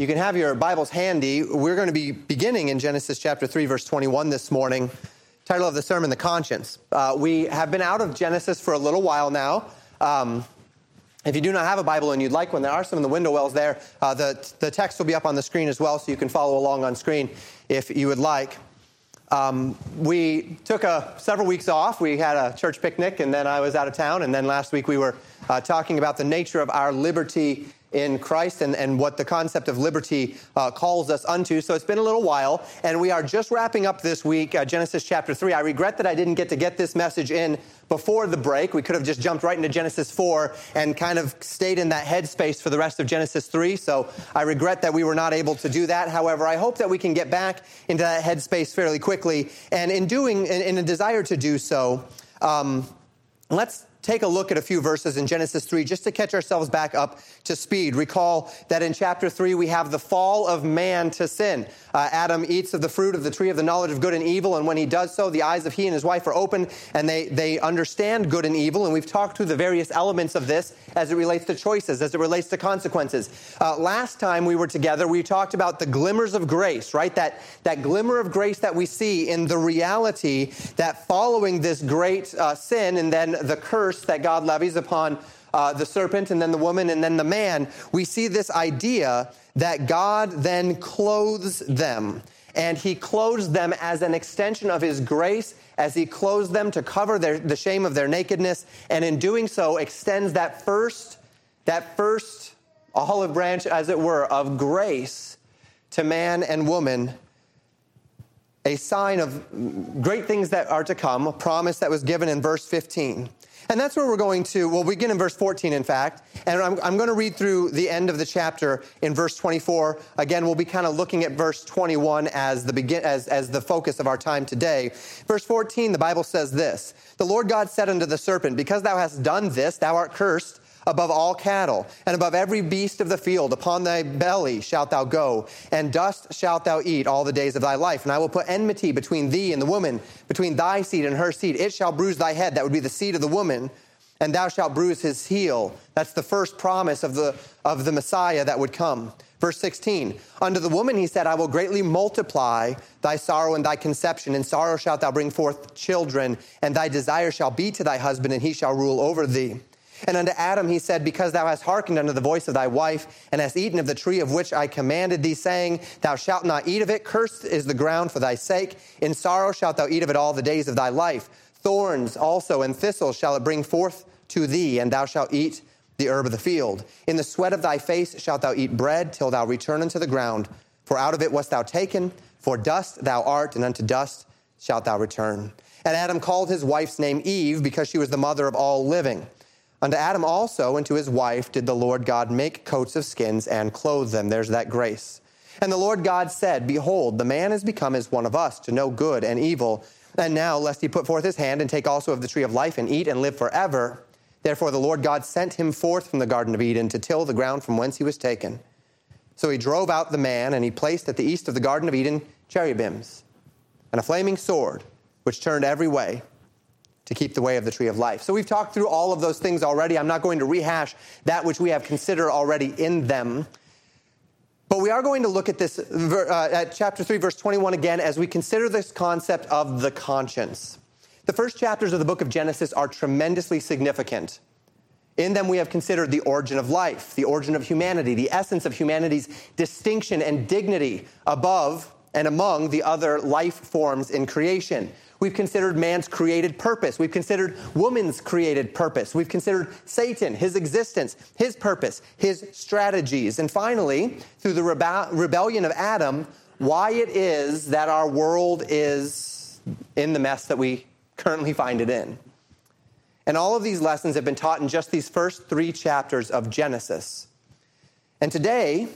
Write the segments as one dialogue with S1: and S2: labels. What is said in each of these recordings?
S1: You can have your Bibles handy. We're going to be beginning in Genesis chapter 3, verse 21 this morning. Title of the sermon, The Conscience. Uh, we have been out of Genesis for a little while now. Um, if you do not have a Bible and you'd like one, there are some in the window wells there. Uh, the, the text will be up on the screen as well, so you can follow along on screen if you would like. Um, we took a, several weeks off. We had a church picnic, and then I was out of town. And then last week we were uh, talking about the nature of our liberty in Christ and, and what the concept of liberty uh, calls us unto. So it's been a little while, and we are just wrapping up this week, uh, Genesis chapter 3. I regret that I didn't get to get this message in before the break. We could have just jumped right into Genesis 4 and kind of stayed in that headspace for the rest of Genesis 3. So I regret that we were not able to do that. However, I hope that we can get back into that headspace fairly quickly. And in doing, in, in a desire to do so, um, let's take a look at a few verses in Genesis 3 just to catch ourselves back up to speed. Recall that in chapter 3 we have the fall of man to sin. Uh, Adam eats of the fruit of the tree of the knowledge of good and evil, and when he does so, the eyes of he and his wife are open and they, they understand good and evil. And we've talked through the various elements of this as it relates to choices, as it relates to consequences. Uh, last time we were together, we talked about the glimmers of grace, right? That, that glimmer of grace that we see in the reality that following this great uh, sin and then the curse curse that God levies upon uh, the serpent and then the woman and then the man, we see this idea that God then clothes them. And he clothes them as an extension of his grace, as he clothes them to cover their, the shame of their nakedness, and in doing so extends that first, that first olive branch, as it were, of grace to man and woman a sign of great things that are to come, a promise that was given in verse 15. And that's where we're going to, Well, we begin in verse 14, in fact. And I'm, I'm going to read through the end of the chapter in verse 24. Again, we'll be kind of looking at verse 21 as the, begin, as, as the focus of our time today. Verse 14, the Bible says this The Lord God said unto the serpent, Because thou hast done this, thou art cursed above all cattle, and above every beast of the field. Upon thy belly shalt thou go, and dust shalt thou eat all the days of thy life. And I will put enmity between thee and the woman, between thy seed and her seed. It shall bruise thy head, that would be the seed of the woman, and thou shalt bruise his heel. That's the first promise of the, of the Messiah that would come. Verse 16, unto the woman he said, I will greatly multiply thy sorrow and thy conception. In sorrow shalt thou bring forth children, and thy desire shall be to thy husband, and he shall rule over thee. And unto Adam he said, Because thou hast hearkened unto the voice of thy wife, and hast eaten of the tree of which I commanded thee, saying, Thou shalt not eat of it, cursed is the ground for thy sake. In sorrow shalt thou eat of it all the days of thy life. Thorns also and thistles shall it bring forth to thee, and thou shalt eat the herb of the field. In the sweat of thy face shalt thou eat bread till thou return unto the ground, for out of it wast thou taken, for dust thou art, and unto dust shalt thou return. And Adam called his wife's name Eve because she was the mother of all living. Unto Adam also and to his wife did the Lord God make coats of skins and clothe them. There's that grace. And the Lord God said, Behold, the man is become as one of us to know good and evil. And now, lest he put forth his hand and take also of the tree of life and eat and live forever. Therefore, the Lord God sent him forth from the Garden of Eden to till the ground from whence he was taken. So he drove out the man, and he placed at the east of the Garden of Eden cherubims and a flaming sword, which turned every way to keep the way of the tree of life. So we've talked through all of those things already. I'm not going to rehash that which we have considered already in them. But we are going to look at this uh, at chapter 3 verse 21 again as we consider this concept of the conscience. The first chapters of the book of Genesis are tremendously significant. In them, we have considered the origin of life, the origin of humanity, the essence of humanity's distinction and dignity above and among the other life forms in creation. We've considered man's created purpose. We've considered woman's created purpose. We've considered Satan, his existence, his purpose, his strategies. And finally, through the rebe- rebellion of Adam, why it is that our world is in the mess that we currently find it in. And all of these lessons have been taught in just these first three chapters of Genesis. And today,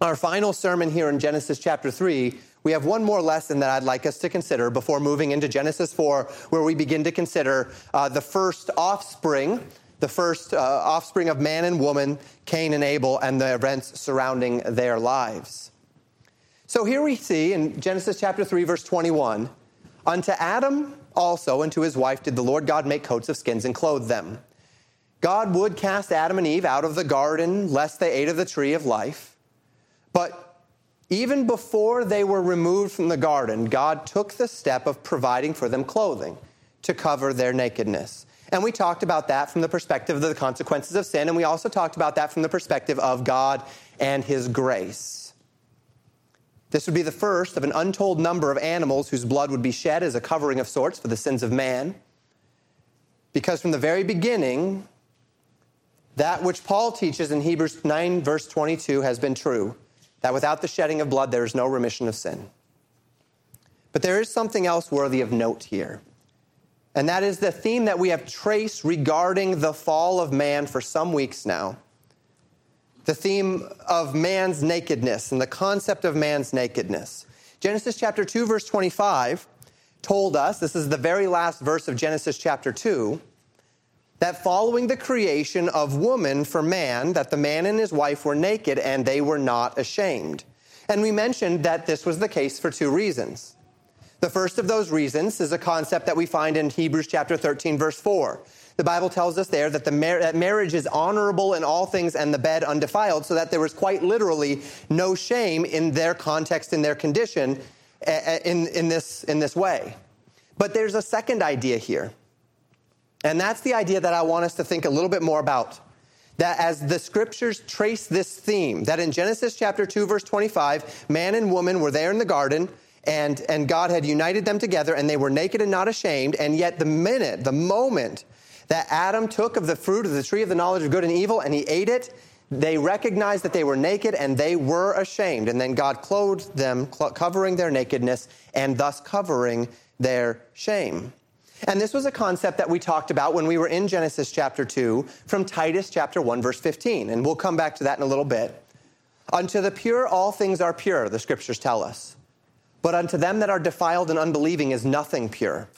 S1: our final sermon here in Genesis chapter 3 we have one more lesson that I'd like us to consider before moving into Genesis 4, where we begin to consider uh, the first offspring, the first uh, offspring of man and woman, Cain and Abel, and the events surrounding their lives. So here we see in Genesis chapter 3, verse 21 Unto Adam also and to his wife did the Lord God make coats of skins and clothe them. God would cast Adam and Eve out of the garden lest they ate of the tree of life. But even before they were removed from the garden, God took the step of providing for them clothing to cover their nakedness. And we talked about that from the perspective of the consequences of sin, and we also talked about that from the perspective of God and His grace. This would be the first of an untold number of animals whose blood would be shed as a covering of sorts for the sins of man. Because from the very beginning, that which Paul teaches in Hebrews 9, verse 22, has been true that without the shedding of blood, there is no remission of sin. But there is something else worthy of note here. And that is the theme that we have traced regarding the fall of man for some weeks now. The theme of man's nakedness and the concept of man's nakedness. Genesis chapter 2, verse 25 told us this is the very last verse of Genesis chapter 2 that following the creation of woman for man, that the man and his wife were naked and they were not ashamed. And we mentioned that this was the case for two reasons. The first of those reasons is a concept that we find in Hebrews chapter 13, verse 4. The Bible tells us there that, the mar- that marriage is honorable in all things and the bed undefiled, so that there was quite literally no shame in their context, in their condition, eh, eh, in, in, this, in this way. But there's a second idea here and that's the idea that I want us to think a little bit more about. That as the scriptures trace this theme, that in Genesis chapter 2, verse 25, man and woman were there in the garden, and, and God had united them together, and they were naked and not ashamed. And yet, the minute, the moment that Adam took of the fruit of the tree of the knowledge of good and evil and he ate it, they recognized that they were naked and they were ashamed. And then God clothed them, covering their nakedness and thus covering their shame. And this was a concept that we talked about when we were in Genesis chapter 2 from Titus chapter 1, verse 15. And we'll come back to that in a little bit. Unto the pure, all things are pure, the scriptures tell us. But unto them that are defiled and unbelieving is nothing pure.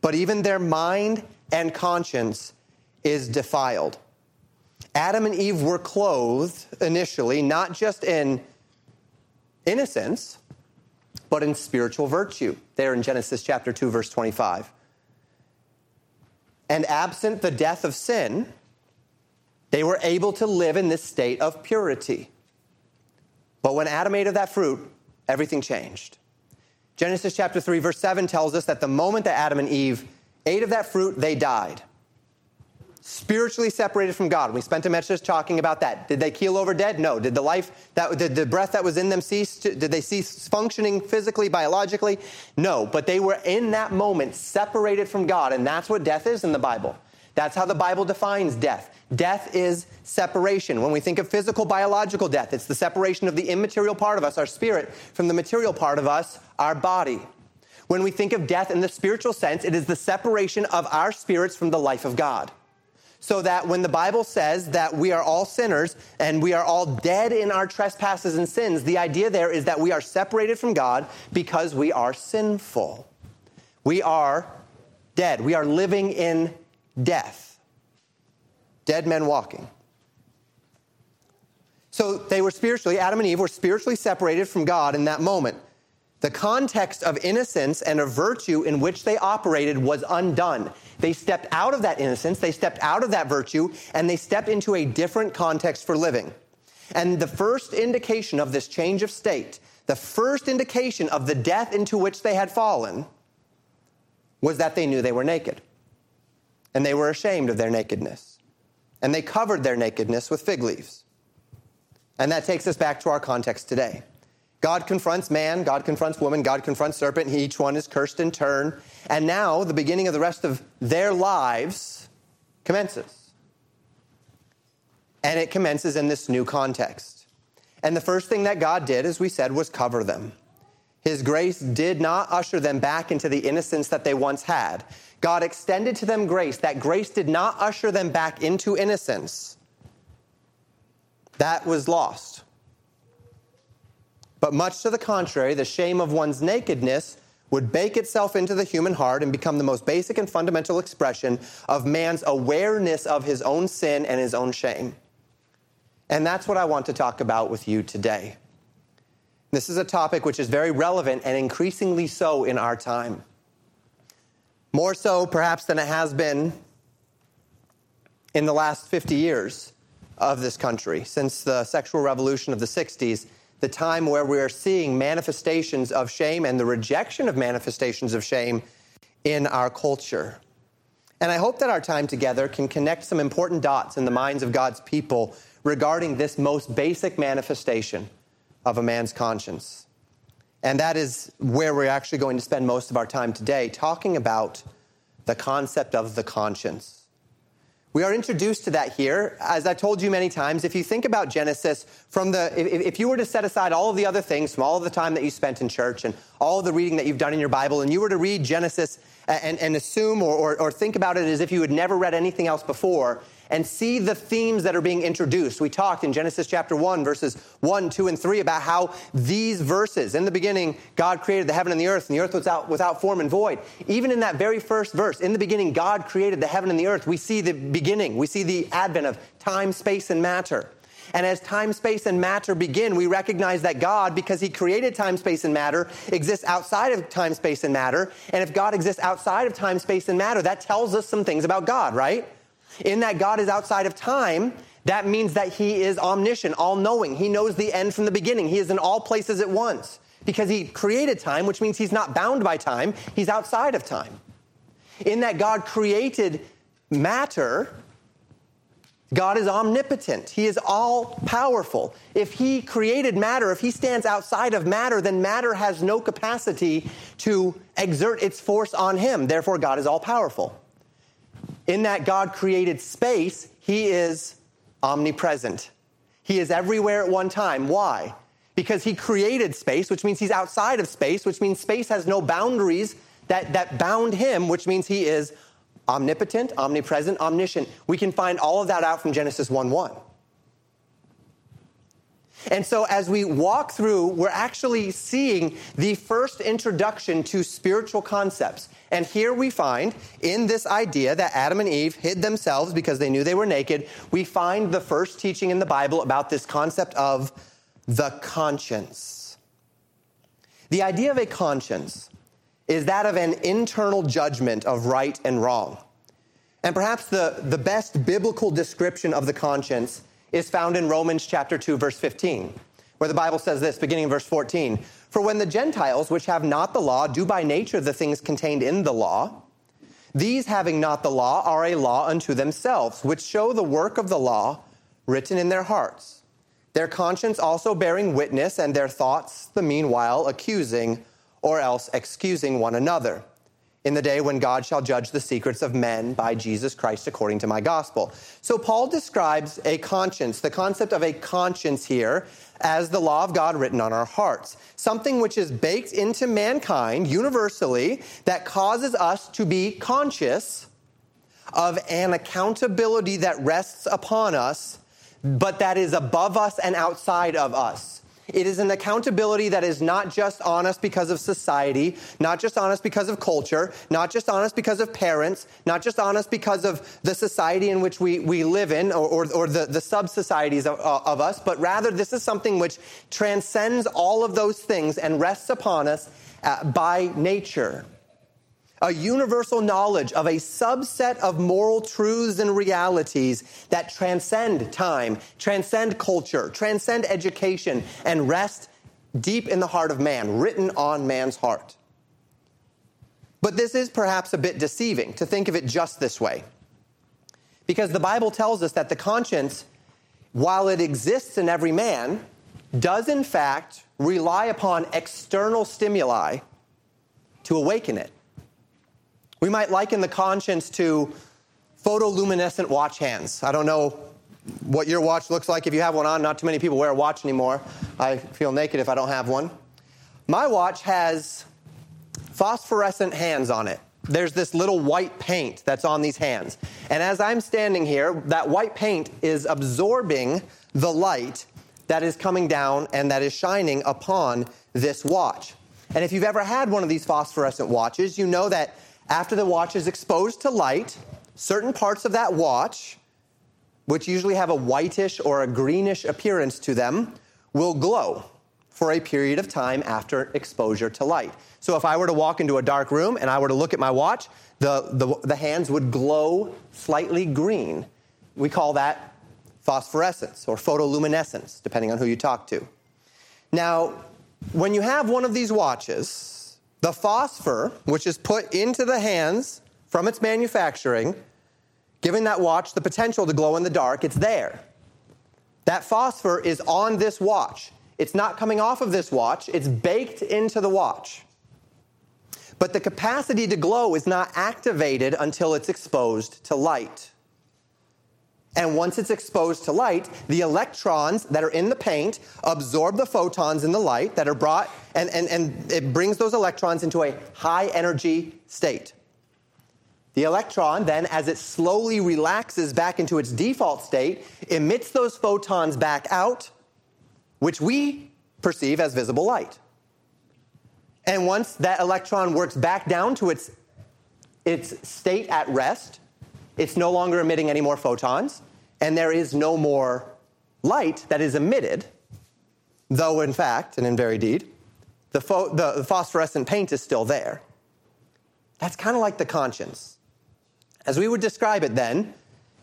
S1: But even their mind and conscience is defiled. Adam and Eve were clothed initially not just in innocence, but in spiritual virtue, there in Genesis chapter 2, verse 25 and absent the death of sin, they were able to live in this state of purity. But when Adam ate of that fruit, everything changed. Genesis chapter 3, verse 7 tells us that the moment that Adam and Eve ate of that fruit, they died spiritually separated from God. We spent a message talking about that. Did they keel over dead? No. Did the life that did the breath that was in them cease? To, did they cease functioning physically, biologically? No. But they were in that moment separated from God, and that's what death is in the Bible. That's how the Bible defines death. Death is separation. When we think of physical, biological death, it's the separation of the immaterial part of us, our spirit, from the material part of us, our body. When we think of death in the spiritual sense, it is the separation of our spirits from the life of God so that when the Bible says that we are all sinners and we are all dead in our trespasses and sins, the idea there is that we are separated from God because we are sinful. We are dead. We are living in death. Dead men walking. So they were spiritually, Adam and Eve were spiritually separated from God in that moment. The context of innocence and of virtue in which they operated was undone. They stepped out of that innocence, they stepped out of that virtue, and they step into a different context for living. And the first indication of this change of state, the first indication of the death into which they had fallen, was that they knew they were naked. And they were ashamed of their nakedness. And they covered their nakedness with fig leaves. And that takes us back to our context today. God confronts man, God confronts woman, God confronts serpent, each one is cursed in turn. And now the beginning of the rest of their lives commences. And it commences in this new context. And the first thing that God did, as we said, was cover them. His grace did not usher them back into the innocence that they once had. God extended to them grace. That grace did not usher them back into innocence. That was lost. But much to the contrary, the shame of one's nakedness would bake itself into the human heart and become the most basic and fundamental expression of man's awareness of his own sin and his own shame. And that's what I want to talk about with you today. This is a topic which is very relevant and increasingly so in our time. More so, perhaps, than it has been in the last 50 years of this country, since the sexual revolution of the 60s the time where we are seeing manifestations of shame and the rejection of manifestations of shame in our culture. And I hope that our time together can connect some important dots in the minds of God's people regarding this most basic manifestation of a man's conscience. And that is where we're actually going to spend most of our time today, talking about the concept of the conscience. We are introduced to that here. As I told you many times, if you think about Genesis from the, if, if, you were to set aside all of the other things from all of the time that you spent in church and all of the reading that you've done in your Bible, and you were to read Genesis and, and assume or, or, or think about it as if you had never read anything else before, and see the themes that are being introduced. We talked in Genesis chapter 1, verses 1, 2, and 3 about how these verses, in the beginning, God created the heaven and the earth, and the earth was out without form and void. Even in that very first verse, in the beginning, God created the heaven and the earth, we see the beginning, we see the advent of time, space, and matter. And as time, space, and matter begin, we recognize that God, because He created time, space, and matter, exists outside of time, space, and matter. And if God exists outside of time, space, and matter, that tells us some things about God, right? in that God is outside of time, that means that he is omniscient, all knowing. He knows the end from the beginning. He is in all places at once because he created time, which means he's not bound by time. He's outside of time. In that God created matter, God is omnipotent. He is all powerful. If he created matter, if he stands outside of matter, then matter has no capacity to exert its force on him. Therefore, God is all powerful. In that God created space, He is omnipresent. He is everywhere at one time. Why? Because He created space, which means He's outside of space, which means space has no boundaries that, that bound Him, which means He is omnipotent, omnipresent, omniscient. We can find all of that out from Genesis 1 1. And so, as we walk through, we're actually seeing the first introduction to spiritual concepts. And here we find in this idea that Adam and Eve hid themselves because they knew they were naked, we find the first teaching in the Bible about this concept of the conscience. The idea of a conscience is that of an internal judgment of right and wrong. And perhaps the, the best biblical description of the conscience is found in Romans chapter 2, verse 15, where the Bible says this, beginning in verse 14 For when the Gentiles, which have not the law, do by nature the things contained in the law, these having not the law are a law unto themselves, which show the work of the law written in their hearts, their conscience also bearing witness, and their thoughts the meanwhile accusing or else excusing one another in the day when God shall judge the secrets of men by Jesus Christ according to my gospel. So Paul describes a conscience, the concept of a conscience here, as the law of God written on our hearts, something which is baked into mankind universally that causes us to be conscious of an accountability that rests upon us, but that is above us and outside of us. It is an accountability that is not just on us because of society, not just on us because of culture, not just on us because of parents, not just on us because of the society in which we, we live in or, or, or the, the sub societies of, uh, of us, but rather this is something which transcends all of those things and rests upon us uh, by nature a universal knowledge of a subset of moral truths and realities that transcend time, transcend culture, transcend education, and rest deep in the heart of man, written on man's heart. But this is perhaps a bit deceiving to think of it just this way. Because the Bible tells us that the conscience, while it exists in every man, does in fact rely upon external stimuli to awaken it. We might liken the conscience to photoluminescent watch hands. I don't know what your watch looks like if you have one on. Not too many people wear a watch anymore. I feel naked if I don't have one. My watch has phosphorescent hands on it. There's this little white paint that's on these hands. And as I'm standing here, that white paint is absorbing the light that is coming down and that is shining upon this watch. And if you've ever had one of these phosphorescent watches, you know that after the watch is exposed to light, certain parts of that watch, which usually have a whitish or a greenish appearance to them, will glow for a period of time after exposure to light. So if I were to walk into a dark room and I were to look at my watch, the, the, the hands would glow slightly green. We call that phosphorescence or photoluminescence, depending on who you talk to. Now, when you have one of these watches, the phosphor, which is put into the hands from its manufacturing, giving that watch the potential to glow in the dark, it's there. That phosphor is on this watch. It's not coming off of this watch, it's baked into the watch. But the capacity to glow is not activated until it's exposed to light. And once it's exposed to light, the electrons that are in the paint absorb the photons in the light that are brought, and, and, and it brings those electrons into a high energy state. The electron, then, as it slowly relaxes back into its default state, emits those photons back out, which we perceive as visible light. And once that electron works back down to its, its state at rest, it's no longer emitting any more photons, and there is no more light that is emitted, though in fact and in very deed, the, pho- the, the phosphorescent paint is still there. That's kind of like the conscience. As we would describe it then,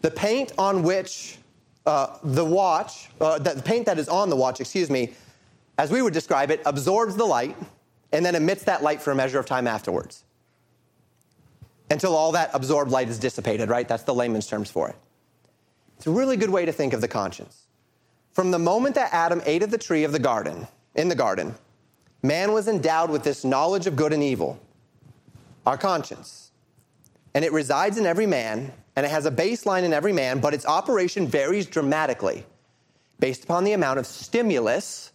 S1: the paint on which uh, the watch, uh, the paint that is on the watch, excuse me, as we would describe it, absorbs the light and then emits that light for a measure of time afterwards until all that absorbed light is dissipated, right? That's the layman's terms for it. It's a really good way to think of the conscience. From the moment that Adam ate of the tree of the garden, in the garden, man was endowed with this knowledge of good and evil, our conscience. And it resides in every man, and it has a baseline in every man, but its operation varies dramatically based upon the amount of stimulus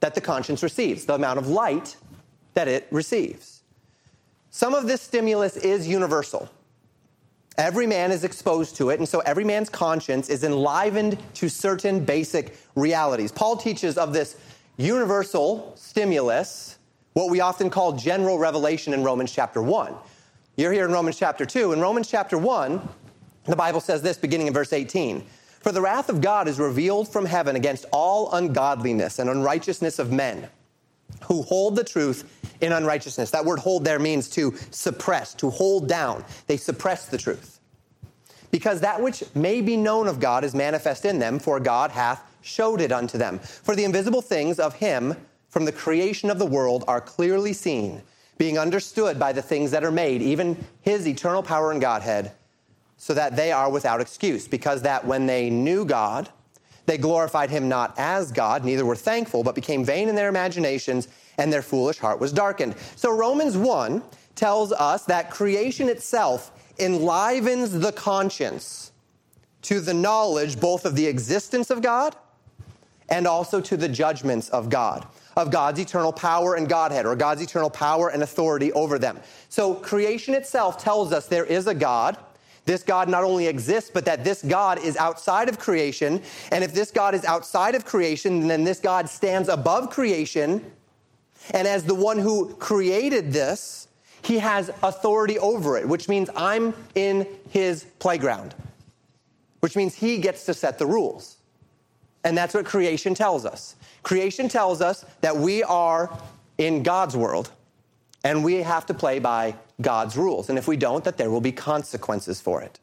S1: that the conscience receives, the amount of light that it receives. Some of this stimulus is universal. Every man is exposed to it, and so every man's conscience is enlivened to certain basic realities. Paul teaches of this universal stimulus, what we often call general revelation in Romans chapter 1. You're here in Romans chapter 2. In Romans chapter 1, the Bible says this, beginning in verse 18 For the wrath of God is revealed from heaven against all ungodliness and unrighteousness of men who hold the truth in unrighteousness. That word hold there means to suppress, to hold down. They suppress the truth. Because that which may be known of God is manifest in them, for God hath showed it unto them. For the invisible things of him from the creation of the world are clearly seen, being understood by the things that are made, even his eternal power and Godhead, so that they are without excuse. Because that when they knew God, they glorified him not as God, neither were thankful, but became vain in their imaginations, and their foolish heart was darkened. So Romans 1 tells us that creation itself enlivens the conscience to the knowledge both of the existence of God and also to the judgments of God, of God's eternal power and Godhead, or God's eternal power and authority over them. So creation itself tells us there is a God this God not only exists, but that this God is outside of creation. And if this God is outside of creation, then this God stands above creation. And as the one who created this, he has authority over it, which means I'm in his playground, which means he gets to set the rules. And that's what creation tells us. Creation tells us that we are in God's world and we have to play by God's rules. And if we don't, that there will be consequences for it.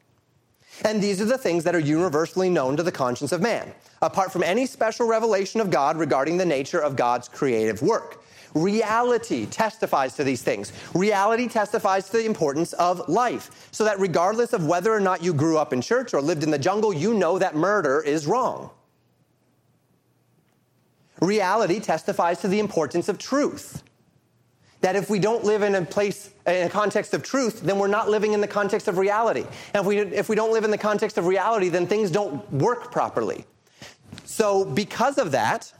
S1: And these are the things that are universally known to the conscience of man, apart from any special revelation of God regarding the nature of God's creative work. Reality testifies to these things. Reality testifies to the importance of life, so that regardless of whether or not you grew up in church or lived in the jungle, you know that murder is wrong. Reality testifies to the importance of truth that if we don't live in a place, in a context of truth, then we're not living in the context of reality. And if we, if we don't live in the context of reality, then things don't work properly. So, because of that,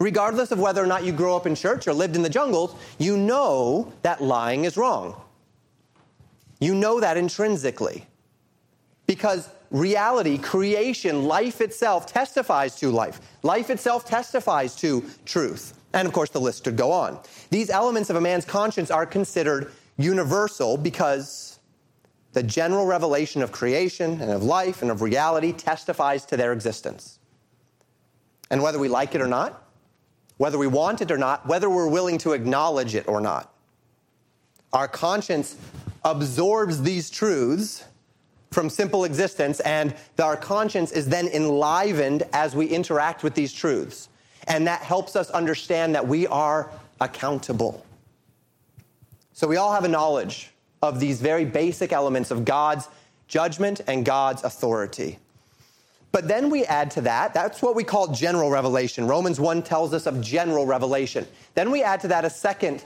S1: regardless of whether or not you grow up in church or lived in the jungles, you know that lying is wrong. You know that intrinsically. Because reality, creation, life itself testifies to life. Life itself testifies to truth. And of course, the list could go on. These elements of a man's conscience are considered universal because the general revelation of creation and of life and of reality testifies to their existence. And whether we like it or not, whether we want it or not, whether we're willing to acknowledge it or not, our conscience absorbs these truths from simple existence, and our conscience is then enlivened as we interact with these truths. And that helps us understand that we are accountable. So we all have a knowledge of these very basic elements of God's judgment and God's authority. But then we add to that, that's what we call general revelation. Romans 1 tells us of general revelation. Then we add to that a second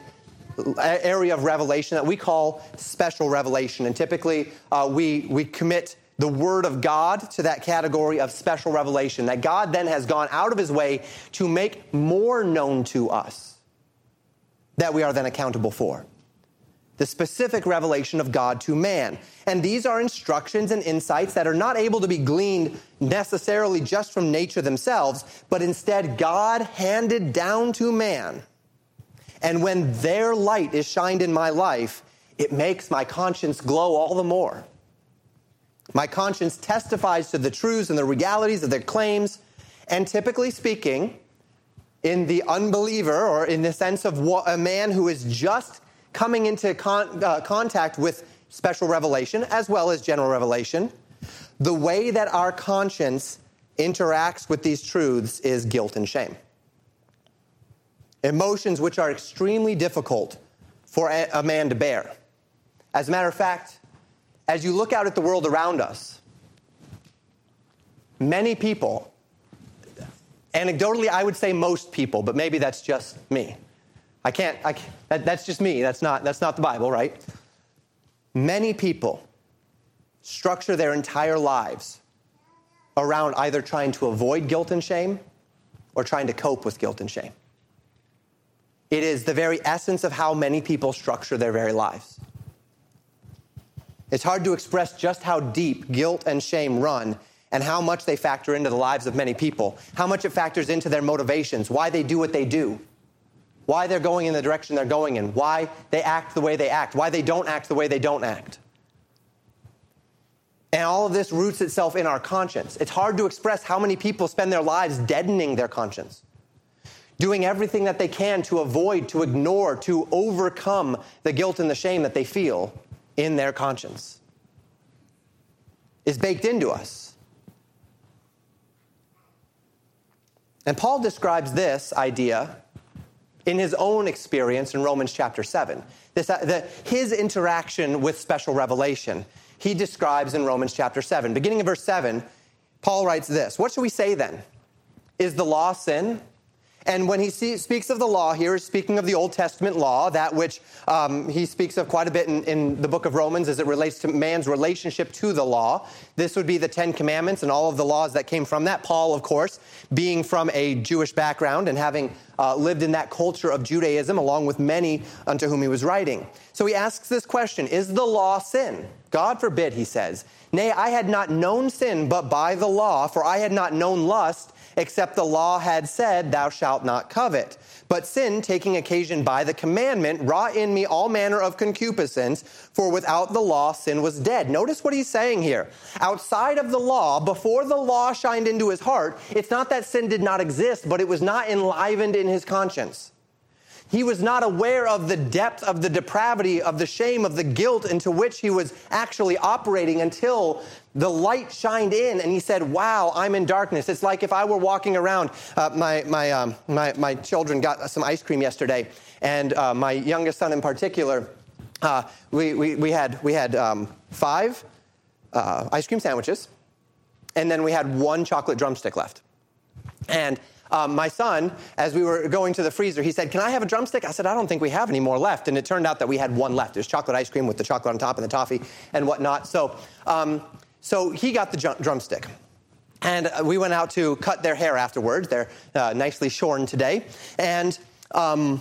S1: area of revelation that we call special revelation. And typically uh, we, we commit the Word of God to that category of special revelation that God then has gone out of His way to make more known to us that we are then accountable for. The specific revelation of God to man. And these are instructions and insights that are not able to be gleaned necessarily just from nature themselves, but instead God handed down to man. And when their light is shined in my life, it makes my conscience glow all the more my conscience testifies to the truths and the realities of their claims. And typically speaking, in the unbeliever, or in the sense of a man who is just coming into con- uh, contact with special revelation as well as general revelation, the way that our conscience interacts with these truths is guilt and shame. Emotions which are extremely difficult for a, a man to bear. As a matter of fact, as you look out at the world around us, many people, anecdotally, I would say most people, but maybe that's just me. I can't, I that, that's just me. That's not, that's not the Bible, right? Many people structure their entire lives around either trying to avoid guilt and shame or trying to cope with guilt and shame. It is the very essence of how many people structure their very lives. It's hard to express just how deep guilt and shame run and how much they factor into the lives of many people, how much it factors into their motivations, why they do what they do, why they're going in the direction they're going in, why they act the way they act, why they don't act the way they don't act. And all of this roots itself in our conscience. It's hard to express how many people spend their lives deadening their conscience, doing everything that they can to avoid, to ignore, to overcome the guilt and the shame that they feel in their conscience is baked into us. And Paul describes this idea in his own experience in Romans chapter 7. This, uh, the, his interaction with special revelation, he describes in Romans chapter 7. Beginning in verse 7, Paul writes this What shall we say then? Is the law sin? And when he see, speaks of the law here, he's speaking of the Old Testament law, that which um, he speaks of quite a bit in, in the book of Romans as it relates to man's relationship to the law. This would be the Ten Commandments and all of the laws that came from that. Paul, of course, being from a Jewish background and having uh, lived in that culture of Judaism along with many unto whom he was writing. So he asks this question Is the law sin? God forbid, he says. Nay, I had not known sin but by the law, for I had not known lust except the law had said, Thou shalt not covet. But sin, taking occasion by the commandment, wrought in me all manner of concupiscence, for without the law sin was dead. Notice what he's saying here. Outside of the law, before the law shined into his heart, it's not that sin did not exist, but it was not enlivened in his conscience. He was not aware of the depth of the depravity, of the shame, of the guilt into which he was actually operating until the light shined in and he said, Wow, I'm in darkness. It's like if I were walking around, uh, my, my, um, my, my children got some ice cream yesterday, and uh, my youngest son in particular, uh, we, we, we had, we had um, five uh, ice cream sandwiches, and then we had one chocolate drumstick left. And um, my son, as we were going to the freezer, he said, Can I have a drumstick? I said, I don't think we have any more left. And it turned out that we had one left. It was chocolate ice cream with the chocolate on top and the toffee and whatnot. So, um, so he got the drumstick. And uh, we went out to cut their hair afterwards. They're uh, nicely shorn today. And um,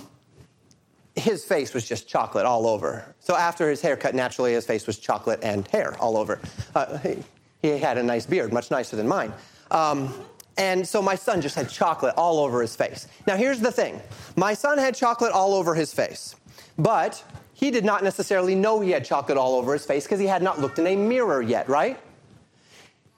S1: his face was just chocolate all over. So after his haircut, naturally, his face was chocolate and hair all over. Uh, he, he, had a nice beard, much nicer than mine. Um, and so my son just had chocolate all over his face. Now, here's the thing my son had chocolate all over his face, but he did not necessarily know he had chocolate all over his face because he had not looked in a mirror yet, right?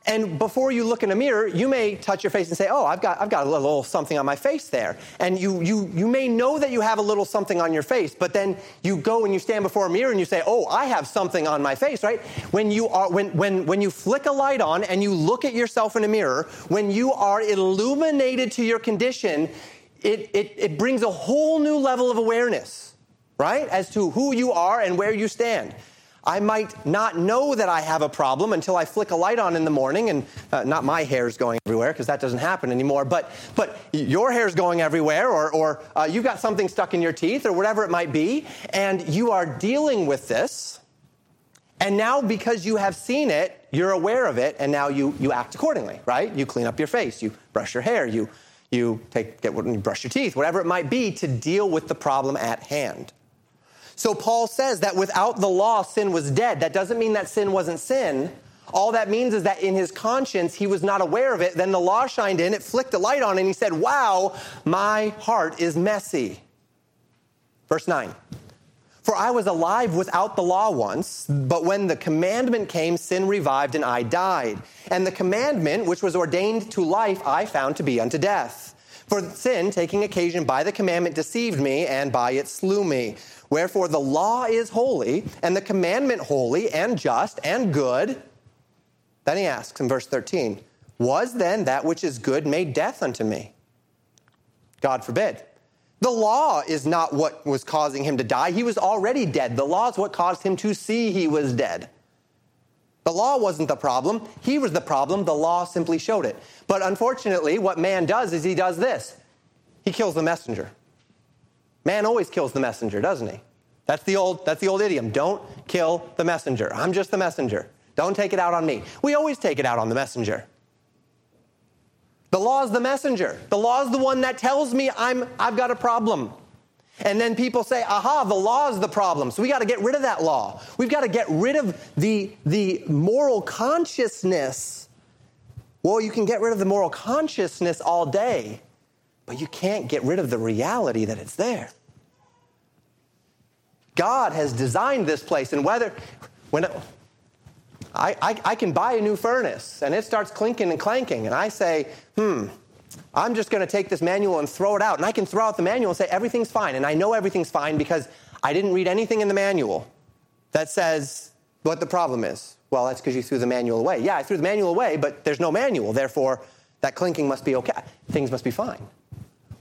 S1: And before you look in a mirror, you may touch your face and say, Oh, I've got, I've got a little something on my face there. And you, you, you may know that you have a little something on your face, but then you go and you stand before a mirror and you say, Oh, I have something on my face, right? When you, are, when, when, when you flick a light on and you look at yourself in a mirror, when you are illuminated to your condition, it, it, it brings a whole new level of awareness, right? As to who you are and where you stand. I might not know that I have a problem until I flick a light on in the morning, and uh, not my hair's going everywhere because that doesn't happen anymore. But but your hair's going everywhere, or or uh, you've got something stuck in your teeth, or whatever it might be, and you are dealing with this. And now, because you have seen it, you're aware of it, and now you you act accordingly, right? You clean up your face, you brush your hair, you you take get you brush your teeth, whatever it might be, to deal with the problem at hand. So Paul says that without the law, sin was dead. That doesn't mean that sin wasn't sin. All that means is that in his conscience, he was not aware of it. Then the law shined in, it flicked a light on, and he said, Wow, my heart is messy. Verse 9 For I was alive without the law once, but when the commandment came, sin revived and I died. And the commandment, which was ordained to life, I found to be unto death. For sin, taking occasion by the commandment, deceived me, and by it slew me. Wherefore, the law is holy, and the commandment holy, and just, and good. Then he asks in verse 13, Was then that which is good made death unto me? God forbid. The law is not what was causing him to die. He was already dead. The law is what caused him to see he was dead. The law wasn't the problem. He was the problem. The law simply showed it. But unfortunately, what man does is he does this he kills the messenger. Man always kills the messenger, doesn't he? That's the old, that's the old idiom. Don't kill the messenger. I'm just the messenger. Don't take it out on me. We always take it out on the messenger. The law is the messenger. The law is the one that tells me I'm, I've got a problem. And then people say, aha, the law is the problem. So we got to get rid of that law. We've got to get rid of the, the moral consciousness. Well, you can get rid of the moral consciousness all day, but you can't get rid of the reality that it's there. God has designed this place, and whether, when, I, I, I, can buy a new furnace and it starts clinking and clanking. And I say, hmm, I'm just going to take this manual and throw it out. And I can throw out the manual and say, everything's fine. And I know everything's fine because I didn't read anything in the manual that says what the problem is. Well, that's because you threw the manual away. Yeah, I threw the manual away, but there's no manual. Therefore, that clinking must be okay. Things must be fine.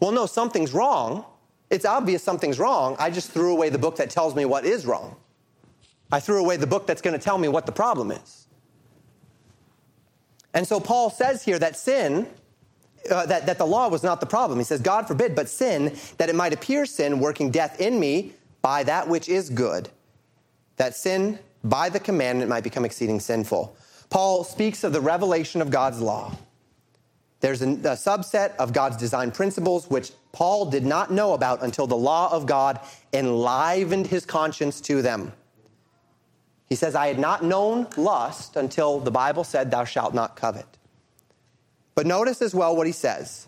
S1: Well, no, something's wrong. It's obvious something's wrong. I just threw away the book that tells me what is wrong. I threw away the book that's going to tell me what the problem is. And so Paul says here that sin, uh, that, that the law was not the problem. He says, God forbid, but sin, that it might appear sin, working death in me by that which is good, that sin by the commandment might become exceeding sinful. Paul speaks of the revelation of God's law there's a, a subset of God's design principles which Paul did not know about until the law of God enlivened his conscience to them. He says, I had not known lust until the Bible said, Thou shalt not covet. But notice as well what he says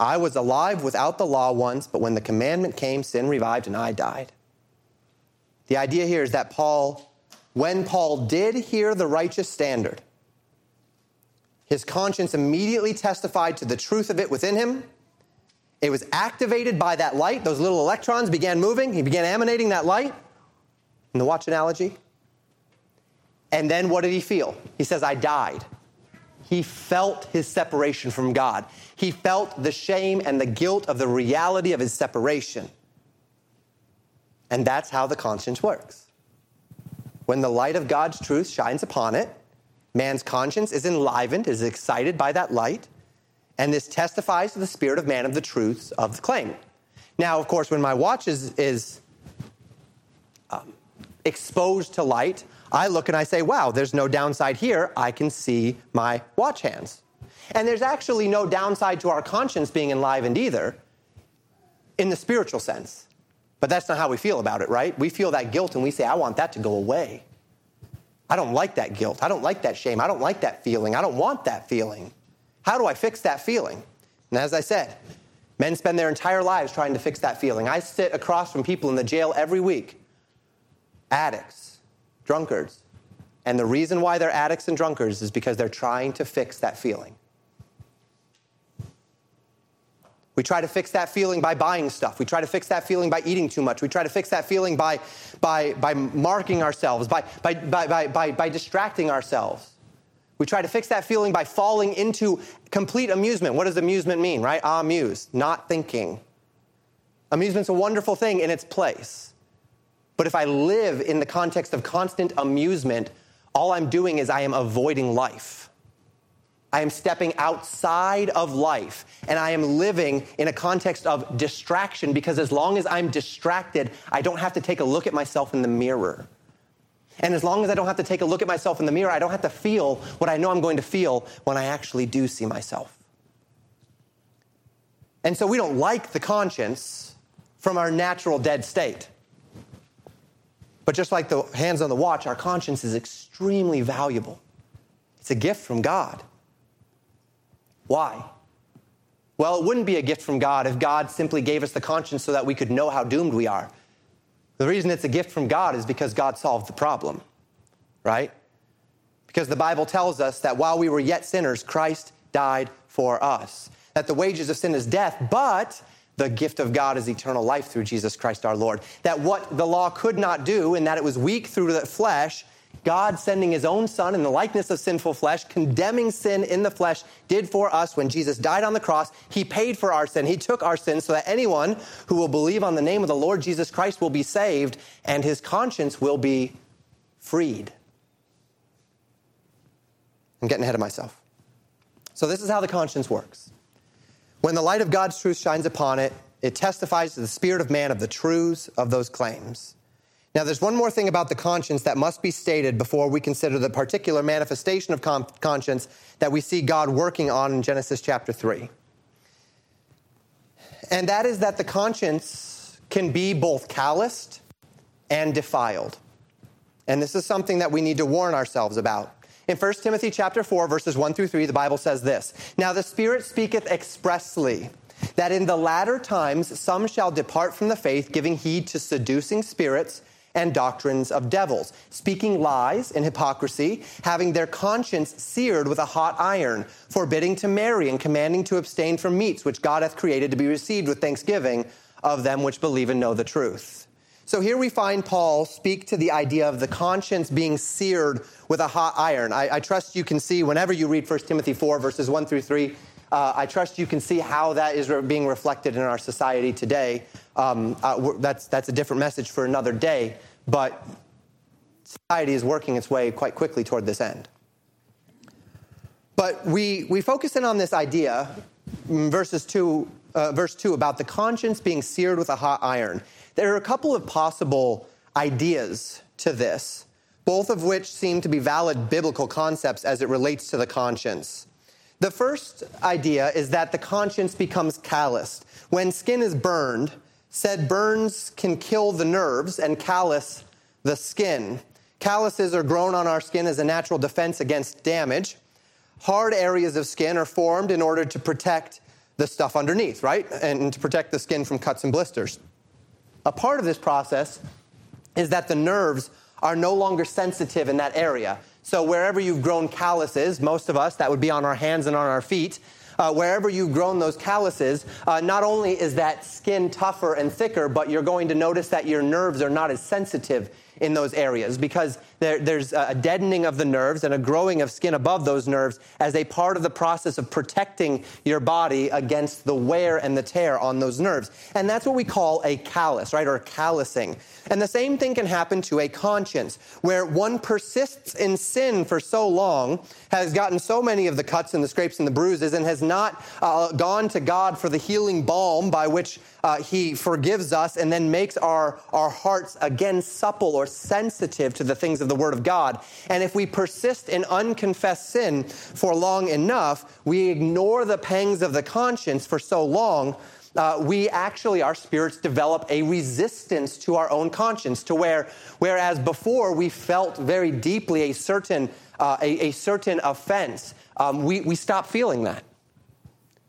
S1: I was alive without the law once, but when the commandment came, sin revived and I died. The idea here is that Paul, when Paul did hear the righteous standard, his conscience immediately testified to the truth of it within him. It was activated by that light. Those little electrons began moving. He began emanating that light in the watch analogy. And then what did he feel? He says, I died. He felt his separation from God. He felt the shame and the guilt of the reality of his separation. And that's how the conscience works. When the light of God's truth shines upon it, Man's conscience is enlivened, is excited by that light, and this testifies to the spirit of man of the truths of the claim. Now, of course, when my watch is, is um, exposed to light, I look and I say, wow, there's no downside here. I can see my watch hands. And there's actually no downside to our conscience being enlivened either in the spiritual sense. But that's not how we feel about it, right? We feel that guilt and we say, I want that to go away. I don't like that guilt. I don't like that shame. I don't like that feeling. I don't want that feeling. How do I fix that feeling? And as I said, men spend their entire lives trying to fix that feeling. I sit across from people in the jail every week addicts, drunkards. And the reason why they're addicts and drunkards is because they're trying to fix that feeling. We try to fix that feeling by buying stuff. We try to fix that feeling by eating too much. We try to fix that feeling by, by, by marking ourselves, by, by, by, by, by distracting ourselves. We try to fix that feeling by falling into complete amusement. What does amusement mean, right? Amuse, not thinking. Amusement's a wonderful thing in its place. But if I live in the context of constant amusement, all I'm doing is I am avoiding life. I am stepping outside of life and I am living in a context of distraction because as long as I'm distracted, I don't have to take a look at myself in the mirror. And as long as I don't have to take a look at myself in the mirror, I don't have to feel what I know I'm going to feel when I actually do see myself. And so we don't like the conscience from our natural dead state. But just like the hands on the watch, our conscience is extremely valuable. It's a gift from God. Why? Well, it wouldn't be a gift from God if God simply gave us the conscience so that we could know how doomed we are. The reason it's a gift from God is because God solved the problem, right? Because the Bible tells us that while we were yet sinners, Christ died for us. That the wages of sin is death, but the gift of God is eternal life through Jesus Christ our Lord. That what the law could not do, and that it was weak through the flesh, God sending his own son in the likeness of sinful flesh, condemning sin in the flesh, did for us when Jesus died on the cross. He paid for our sin. He took our sin so that anyone who will believe on the name of the Lord Jesus Christ will be saved and his conscience will be freed. I'm getting ahead of myself. So, this is how the conscience works. When the light of God's truth shines upon it, it testifies to the spirit of man of the truths of those claims. Now, there's one more thing about the conscience that must be stated before we consider the particular manifestation of conscience that we see God working on in Genesis chapter 3. And that is that the conscience can be both calloused and defiled. And this is something that we need to warn ourselves about. In 1 Timothy chapter 4 verses 1 through 3 the Bible says this. Now the Spirit speaketh expressly that in the latter times some shall depart from the faith giving heed to seducing spirits and doctrines of devils, speaking lies and hypocrisy, having their conscience seared with a hot iron, forbidding to marry and commanding to abstain from meats which God hath created to be received with thanksgiving of them which believe and know the truth. So here we find Paul speak to the idea of the conscience being seared with a hot iron. I, I trust you can see whenever you read 1 Timothy 4, verses 1 through 3 uh, I trust you can see how that is re- being reflected in our society today. Um, uh, that's, that's a different message for another day, but society is working its way quite quickly toward this end. But we, we focus in on this idea, mm, verses two, uh, verse 2, about the conscience being seared with a hot iron. There are a couple of possible ideas to this, both of which seem to be valid biblical concepts as it relates to the conscience. The first idea is that the conscience becomes calloused. When skin is burned, said burns can kill the nerves and callous the skin. Calluses are grown on our skin as a natural defense against damage. Hard areas of skin are formed in order to protect the stuff underneath, right? And to protect the skin from cuts and blisters. A part of this process is that the nerves are no longer sensitive in that area. So wherever you've grown calluses, most of us, that would be on our hands and on our feet. Uh, wherever you've grown those calluses, uh, not only is that skin tougher and thicker, but you're going to notice that your nerves are not as sensitive in those areas because there, there's a deadening of the nerves and a growing of skin above those nerves as a part of the process of protecting your body against the wear and the tear on those nerves. And that's what we call a callus, right, or callousing. And the same thing can happen to a conscience, where one persists in sin for so long, has gotten so many of the cuts and the scrapes and the bruises, and has not uh, gone to God for the healing balm by which uh, He forgives us and then makes our, our hearts again supple or sensitive to the things of the Word of God. And if we persist in unconfessed sin for long enough, we ignore the pangs of the conscience for so long. Uh, we actually, our spirits develop a resistance to our own conscience, to where, whereas before we felt very deeply a certain, uh, a, a, certain offense, um, we, we stop feeling that.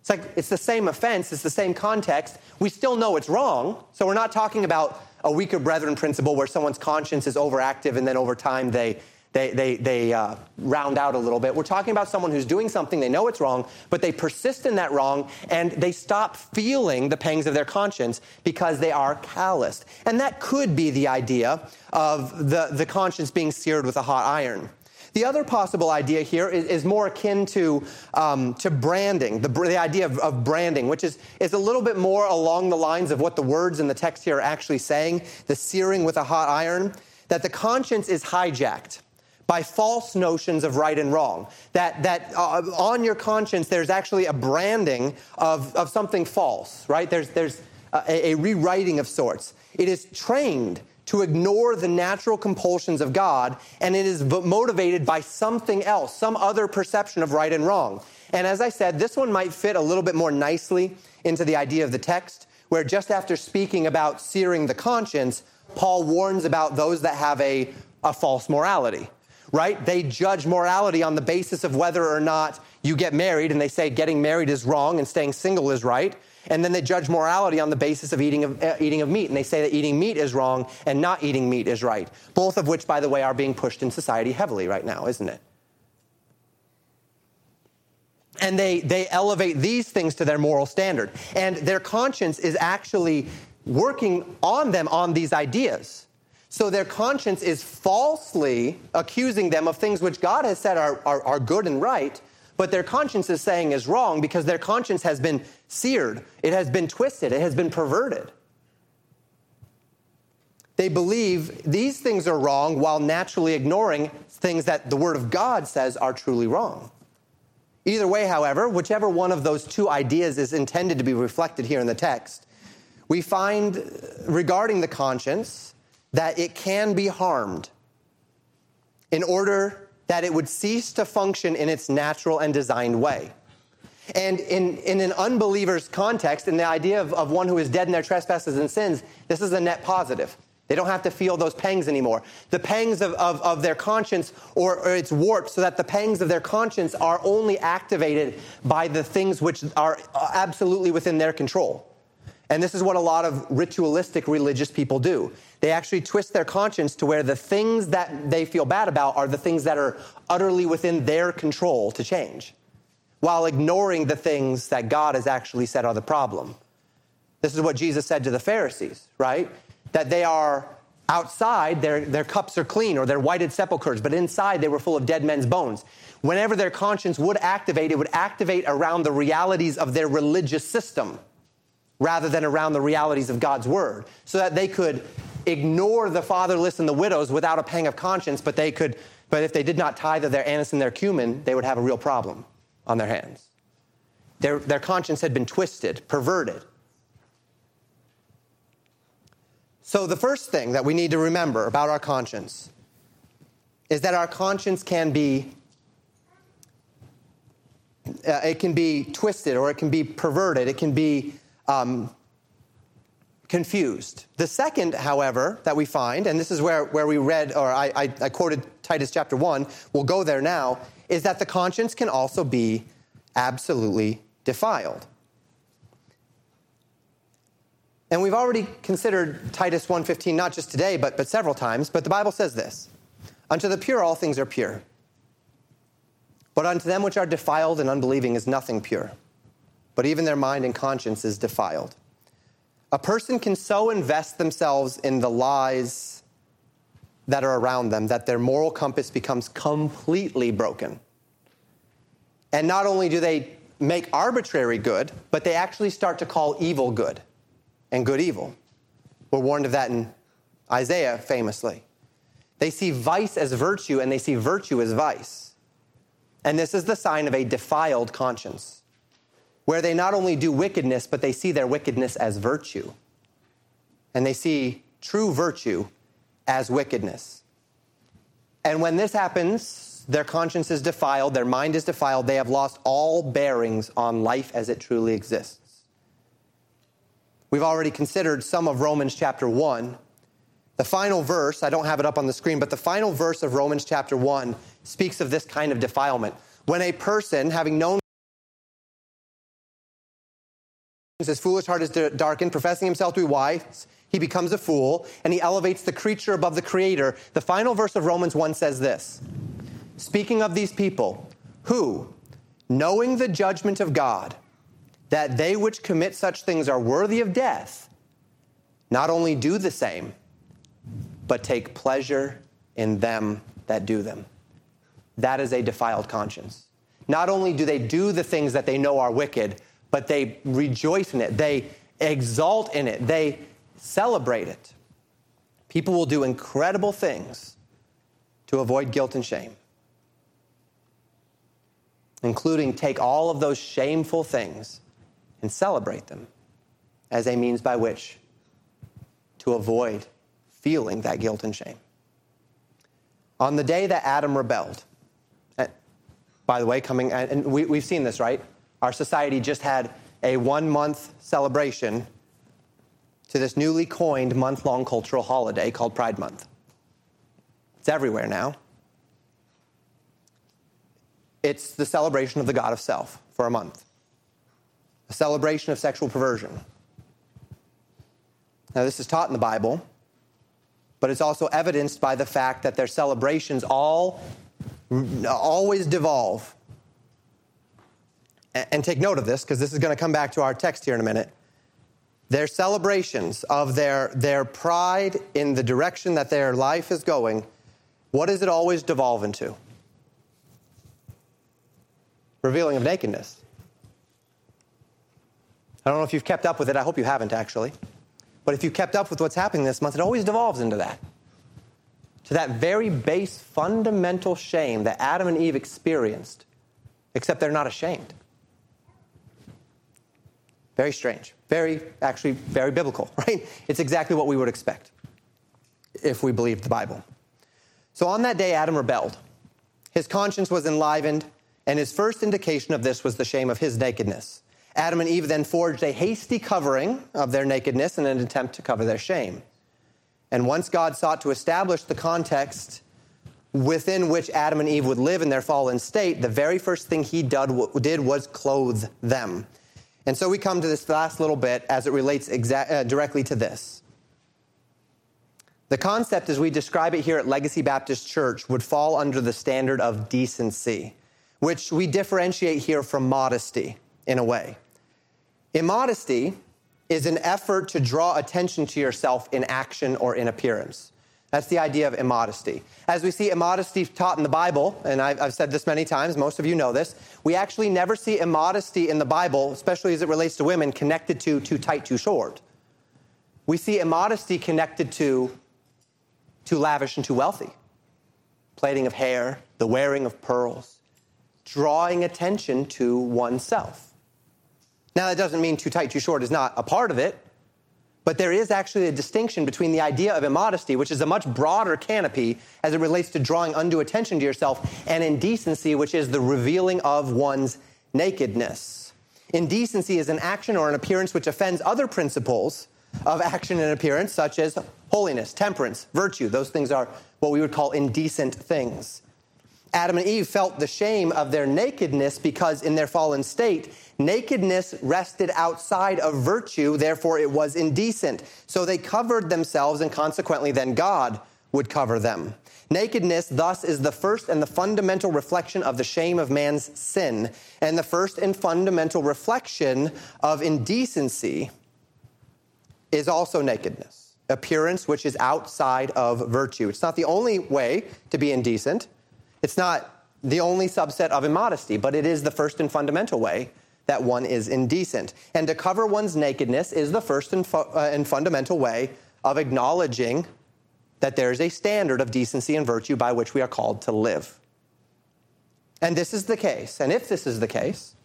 S1: It's like it's the same offense, it's the same context. We still know it's wrong. So we're not talking about a weaker brethren principle where someone's conscience is overactive and then over time they they, they, they uh, round out a little bit. We're talking about someone who's doing something they know it's wrong, but they persist in that wrong and they stop feeling the pangs of their conscience because they are calloused. And that could be the idea of the, the conscience being seared with a hot iron. The other possible idea here is, is more akin to, um, to branding, the, the idea of, of, branding, which is, is a little bit more along the lines of what the words in the text here are actually saying the searing with a hot iron, that the conscience is hijacked. By false notions of right and wrong. That, that uh, on your conscience, there's actually a branding of, of something false, right? There's, there's a, a rewriting of sorts. It is trained to ignore the natural compulsions of God, and it is motivated by something else, some other perception of right and wrong. And as I said, this one might fit a little bit more nicely into the idea of the text, where just after speaking about searing the conscience, Paul warns about those that have a, a false morality, right? They judge morality on the basis of whether or not you get married, and they say getting married is wrong and staying single is right. And then they judge morality on the basis of eating of, uh, eating of meat. And they say that eating meat is wrong and not eating meat is right. Both of which, by the way, are being pushed in society heavily right now, isn't it? And they, they elevate these things to their moral standard. And their conscience is actually working on them on these ideas. So their conscience is falsely accusing them of things which God has said are, are, are good and right but their conscience is saying is wrong because their conscience has been seared, it has been twisted, it has been perverted. They believe these things are wrong while naturally ignoring things that the Word of God says are truly wrong. Either way, however, whichever one of those two ideas is intended to be reflected here in the text, we find regarding the conscience that it can be harmed in order that it would cease to function in its natural and designed way. And in, in an unbeliever's context, in the idea of, of one who is dead in their trespasses and sins, this is a net positive. They don't have to feel those pangs anymore. The pangs of, of, of their conscience or, or, its warped so that the pangs of their conscience are only activated by the things which are uh, absolutely within their control. And this is what a lot of ritualistic religious people do. They actually twist their conscience to where the things that they feel bad about are the things that are utterly within their control to change, while ignoring the things that God has actually said are the problem. This is what Jesus said to the Pharisees, right? That they are outside, their, their cups are clean or they're whited sepulchres, but inside they were full of dead men's bones. Whenever their conscience would activate, it would activate around the realities of their religious system rather than around the realities of God's word, so that they could ignore the fatherless and the widows without a pang of conscience, but they could, but if they did not tithe their anise and their cumin, they would have a real problem on their hands. Their, their conscience had been twisted, perverted. So, the first thing that we need to remember about our conscience is that our conscience can be uh, it can be twisted or it can be perverted it can be um, confused. The second, however, that we find, and this is where, where we read, or I, I, I quoted Titus chapter 1, we'll go there now, is that the conscience can also be absolutely defiled. And we've already considered Titus 1:15 not just today but but several times, but the Bible says this. Unto the pure all things are pure. But unto them which are defiled and unbelieving is nothing pure but even their mind and conscience is defiled. A person can so invest themselves in the lies that are around them that their moral compass becomes completely broken. And not only do they make arbitrary good, but they actually start to call evil good and good evil. We're warned of that in Isaiah famously. They see vice as virtue and they see virtue as vice. And this is the sign of a defiled conscience where they not only do wickedness, but they see their wickedness as virtue. And they see true virtue as wickedness. And when this happens, their conscience is defiled, their mind is defiled, they have lost all bearings on life as it truly exists. We've already considered some of Romans chapter 1. The final verse, I don't have it up on the screen, but the final verse of Romans chapter 1 speaks of this kind of defilement. When a person, having known His foolish heart is darkened, professing himself to be wise, he becomes a fool, and he elevates the creature above the creator. The final verse of Romans 1 says this Speaking of these people, who, knowing the judgment of God, that they which commit such things are worthy of death, not only do the same, but take pleasure in them that do them. That is a defiled conscience. Not only do they do the things that they know are wicked, but they rejoice in it, they exalt in it, they celebrate it. People will do incredible things to avoid guilt and shame, including take all of those shameful things and celebrate them as a means by which to avoid feeling that guilt and shame. On the day that Adam rebelled, by the way, coming, and we, we've seen this, right? Our society just had a one month celebration to this newly coined month long cultural holiday called Pride Month. It's everywhere now. It's the celebration of the God of self for a month, a celebration of sexual perversion. Now, this is taught in the Bible, but it's also evidenced by the fact that their celebrations all always devolve and take note of this because this is going to come back to our text here in a minute. Their celebrations of their, their pride in the direction that their life is going, what does it always devolve into? Revealing of nakedness. I don't know if you've kept up with it. I hope you haven't, actually. But if you kept up with what's happening this month, it always devolves into that. To that very base fundamental shame that Adam and Eve experienced, except they're not ashamed. Very strange. Very, actually, very biblical, right? It's exactly what we would expect if we believed the Bible. So on that day, Adam rebelled. His conscience was enlivened, and his first indication of this was the shame of his nakedness. Adam and Eve then forged a hasty covering of their nakedness in an attempt to cover their shame. And once God sought to establish the context within which Adam and Eve would live in their fallen state, the very first thing he did was clothe them. And so we come to this last little bit as it relates exa- uh, directly to this. The concept, as we describe it here at Legacy Baptist Church, would fall under the standard of decency, which we differentiate here from modesty in a way. Immodesty is an effort to draw attention to yourself in action or in appearance. That's the idea of immodesty. As we see immodesty taught in the Bible, and I've, I've, said this many times, most of you know this, we actually never see immodesty in the Bible, especially as it relates to women, connected to too tight, too short. We see immodesty connected to too lavish and too wealthy. Plaiting of hair, the wearing of pearls, drawing attention to oneself. Now, that doesn't mean too tight, too short is not a part of it, but there is actually a distinction between the idea of immodesty, which is a much broader canopy as it relates to drawing undue attention to yourself, and indecency, which is the revealing of one's nakedness. Indecency is an action or an appearance which offends other principles of action and appearance, such as holiness, temperance, virtue. Those things are what we would call indecent things. Adam and Eve felt the shame of their nakedness because in their fallen state, nakedness rested outside of virtue, therefore it was indecent. So they covered themselves, and consequently, then God would cover them. Nakedness, thus, is the first and the fundamental reflection of the shame of man's sin, and the first and fundamental reflection of indecency is also nakedness appearance which is outside of virtue. It's not the only way to be indecent, it's not the only subset of immodesty, but it is the first and fundamental way that one is indecent. And to cover one's nakedness is the first and, fu- uh, and fundamental way of acknowledging that there is a standard of decency and virtue by which we are called to live. And this is the case. And if this is the case,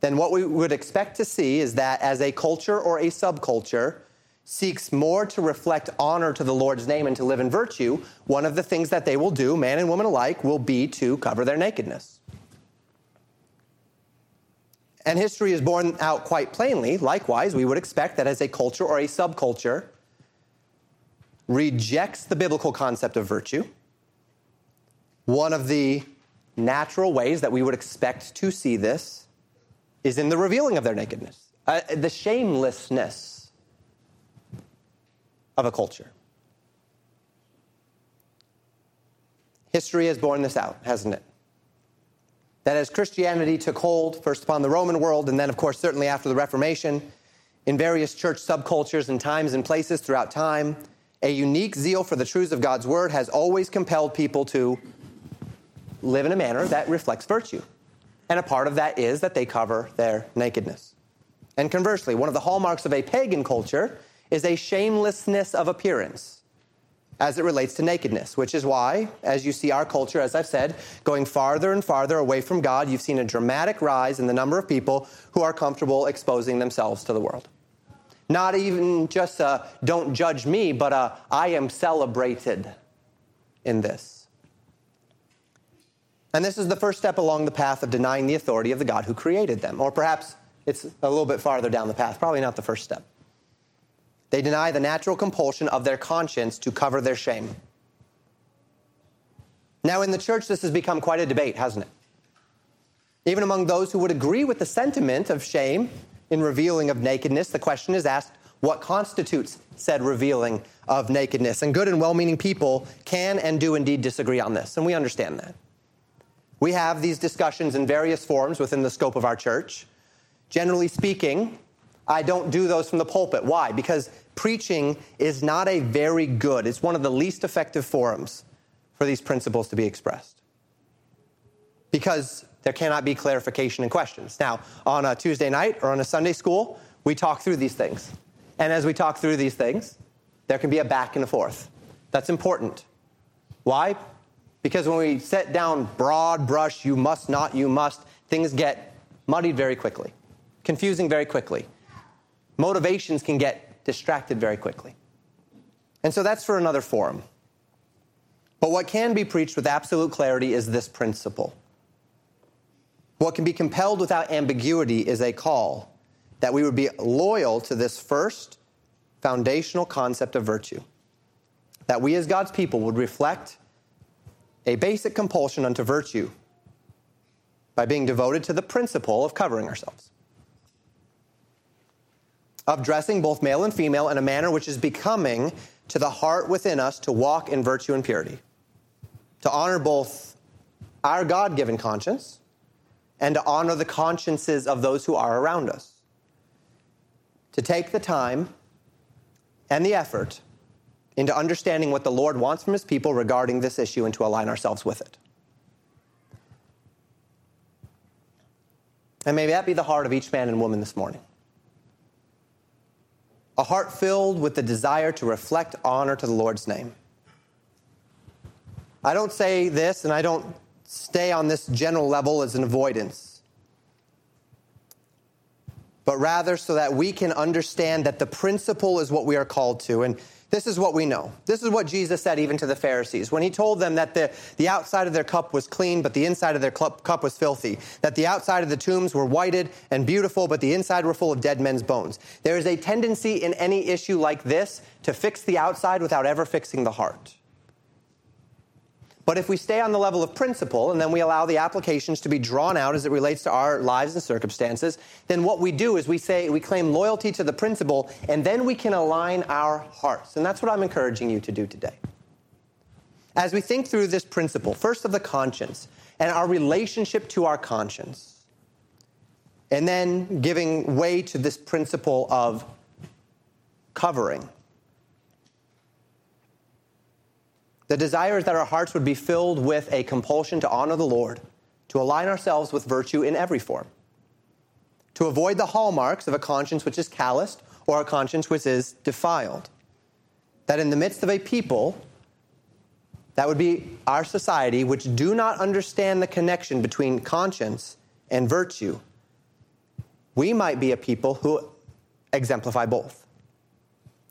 S1: then what we would expect to see is that as a culture or a subculture, seeks more to reflect honor to the Lord's name and to live in virtue, one of the things that they will do, man and woman alike, will be to cover their nakedness. And history is borne out quite plainly. Likewise, we would expect that as a culture or a subculture rejects the biblical concept of virtue, one of the natural ways that we would expect to see this is in the revealing of their nakedness, uh, the shamelessness of a culture. History has borne this out, hasn't it? That as Christianity took hold, first upon the Roman world, and then, of course, certainly after the Reformation, in various church subcultures and times and places throughout time, a unique zeal for the truths of God's word has always compelled people to live in a manner that reflects virtue. And a part of that is that they cover their nakedness. And conversely, one of the hallmarks of a pagan culture is a shamelessness of appearance as it relates to nakedness, which is why, as you see our culture, as I've said, going farther and farther away from God, you've seen a dramatic rise in the number of people who are comfortable exposing themselves to the world. Not even just a don't judge me, but a I am celebrated in this. And this is the first step along the path of denying the authority of the God who created them. Or perhaps it's a little bit farther down the path, probably not the first step. They deny the natural compulsion of their conscience to cover their shame. Now, in the church, this has become quite a debate, hasn't it? Even among those who would agree with the sentiment of shame in revealing of nakedness, the question is asked what constitutes said revealing of nakedness? And good and well meaning people can and do indeed disagree on this, and we understand that. We have these discussions in various forms within the scope of our church. Generally speaking, I don't do those from the pulpit. Why? Because preaching is not a very good, it's one of the least effective forums for these principles to be expressed. Because there cannot be clarification and questions. Now, on a Tuesday night or on a Sunday school, we talk through these things. And as we talk through these things, there can be a back and a forth. That's important. Why? Because when we set down broad brush, you must not, you must, things get muddied very quickly, confusing very quickly motivations can get distracted very quickly. And so that's for another forum. But what can be preached with absolute clarity is this principle. What can be compelled without ambiguity is a call that we would be loyal to this first foundational concept of virtue, that we as God's people would reflect a basic compulsion unto virtue by being devoted to the principle of covering ourselves of dressing both male and female in a manner which is becoming to the heart within us to walk in virtue and purity, to honor both our God given conscience and to honor the consciences of those who are around us. To take the time and the effort into understanding what the Lord wants from his people regarding this issue and to align ourselves with it. And may that be the heart of each man and woman this morning a heart filled with the desire to reflect honor to the Lord's name. I don't say this and I don't stay on this general level as an avoidance, but rather so that we can understand that the principle is what we are called to. And this is what we know. This is what Jesus said even to the Pharisees when he told them that the, the outside of their cup was clean, but the inside of their cup, cup was filthy, that the outside of the tombs were whited and beautiful, but the inside were full of dead men's bones. There is a tendency in any issue like this to fix the outside without ever fixing the heart. But if we stay on the level of principle and then we allow the applications to be drawn out as it relates to our lives and circumstances, then what we do is we say we claim loyalty to the principle and then we can align our hearts. And that's what I'm encouraging you to do today. As we think through this principle, first of the conscience and our relationship to our conscience, and then giving way to this principle of covering The desire is that our hearts would be filled with a compulsion to honor the Lord, to align ourselves with virtue in every form, to avoid the hallmarks of a conscience which is calloused or a conscience which is defiled. That in the midst of a people, that would be our society, which do not understand the connection between conscience and virtue, we might be a people who exemplify both.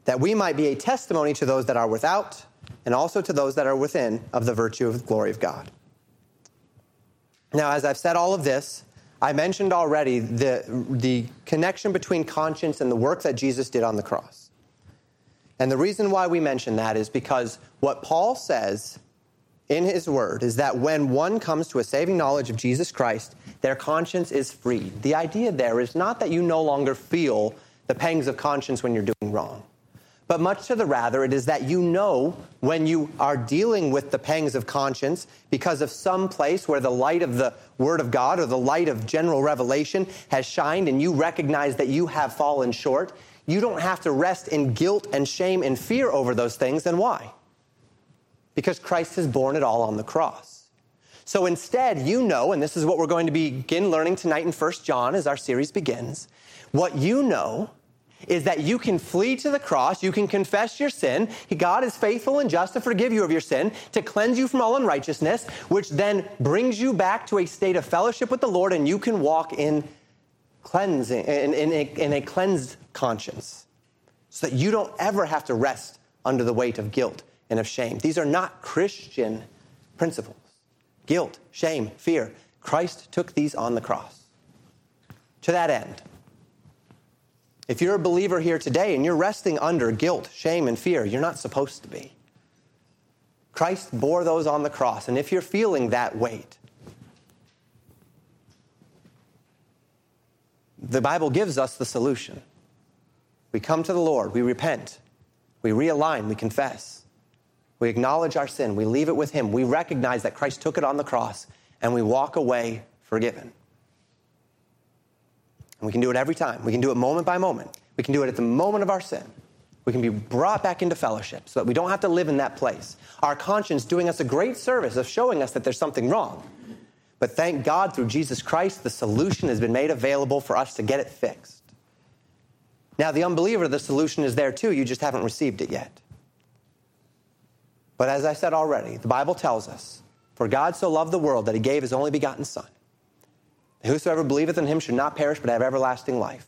S1: That we might be a testimony to those that are without and also to those that are within of the virtue of the glory of God. Now, as I've said all of this, I mentioned already the, the connection between conscience and the work that Jesus did on the cross. And the reason why we mention that is because what Paul says in his word is that when one comes to a saving knowledge of Jesus Christ, their conscience is freed. The idea there is not that you no longer feel the pangs of conscience when you're doing wrong but much to the rather it is that you know when you are dealing with the pangs of conscience because of some place where the light of the Word of God or the light of general revelation has shined and you recognize that you have fallen short. You don't have to rest in guilt and shame and fear over those things. And why? Because Christ has borne it all on the cross. So instead, you know, and this is what we're going to begin learning tonight in 1 John as our series begins, what you know is that you can flee to the cross, you can confess your sin. God is faithful and just to forgive you of your sin, to cleanse you from all unrighteousness, which then brings you back to a state of fellowship with the Lord, and you can walk in cleansing, in, in, a, in a cleansed conscience, so that you don't ever have to rest under the weight of guilt and of shame. These are not Christian principles guilt, shame, fear. Christ took these on the cross. To that end, if you're a believer here today and you're resting under guilt, shame, and fear, you're not supposed to be. Christ bore those on the cross. And if you're feeling that weight, the Bible gives us the solution. We come to the Lord, we repent, we realign, we confess, we acknowledge our sin, we leave it with Him, we recognize that Christ took it on the cross, and we walk away forgiven. And we can do it every time. We can do it moment by moment. We can do it at the moment of our sin. We can be brought back into fellowship so that we don't have to live in that place. Our conscience doing us a great service of showing us that there's something wrong. But thank God through Jesus Christ, the solution has been made available for us to get it fixed. Now, the unbeliever, the solution is there too. You just haven't received it yet. But as I said already, the Bible tells us for God so loved the world that he gave his only begotten Son Whosoever believeth in him should not perish, but have everlasting life.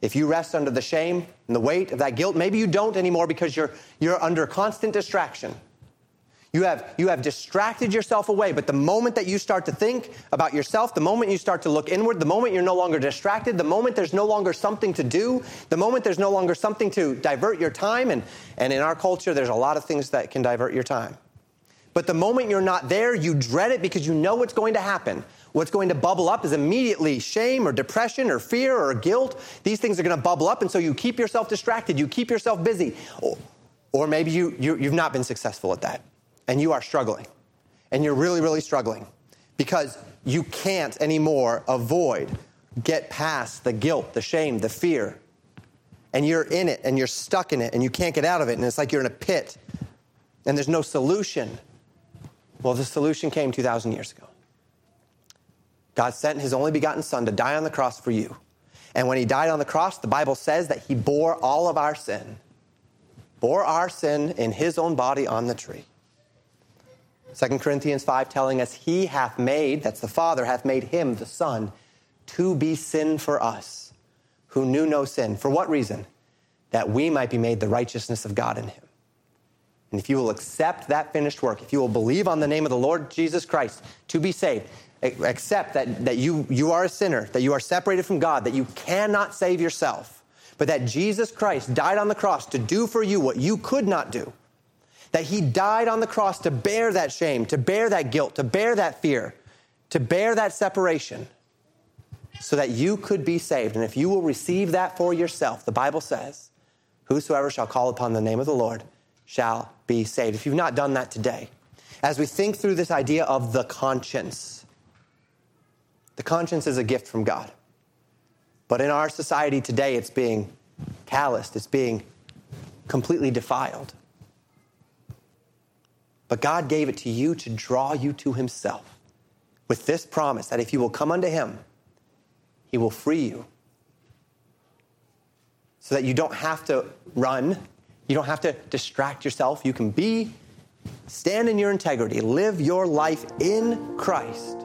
S1: If you rest under the shame and the weight of that guilt, maybe you don't anymore because you're, you're under constant distraction. You have, you have distracted yourself away, but the moment that you start to think about yourself, the moment you start to look inward, the moment you're no longer distracted, the moment there's no longer something to do, the moment there's no longer something to divert your time, and, and in our culture, there's a lot of things that can divert your time. But the moment you're not there, you dread it because you know what's going to happen. What's going to bubble up is immediately shame or depression or fear or guilt. These things are going to bubble up, and so you keep yourself distracted, you keep yourself busy. Or, maybe you, you, you've not been successful at that, and you are struggling, and you're really, really struggling because you can't anymore avoid, get past the guilt, the shame, the fear. And you're in it, and you're stuck in it, and you can't get out of it, and it's like you're in a pit, and there's no solution. Well, the solution came 2,000 years ago. God sent his only begotten Son to die on the cross for you. And when he died on the cross, the Bible says that he bore all of our sin, bore our sin in his own body on the tree. 2 Corinthians 5 telling us, He hath made, that's the Father, hath made him, the Son, to be sin for us, who knew no sin. For what reason? That we might be made the righteousness of God in him. And if you will accept that finished work, if you will believe on the name of the Lord Jesus Christ to be saved, accept that, that you, you are a sinner, that you are separated from God, that you cannot save yourself, but that Jesus Christ died on the cross to do for you what you could not do. That he died on the cross to bear that shame, to bear that guilt, to bear that fear, to bear that separation, so that you could be saved. And if you will receive that for yourself, the Bible says, Whosoever shall call upon the name of the Lord shall be saved. If you've not done that today, as we think through this idea of the conscience, the conscience is a gift from God. But in our society today, it's being calloused, it's being completely defiled. But God gave it to you to draw you to Himself with this promise that if you will come unto Him, He will free you. So that you don't have to run, you don't have to distract yourself. You can be, stand in your integrity, live your life in Christ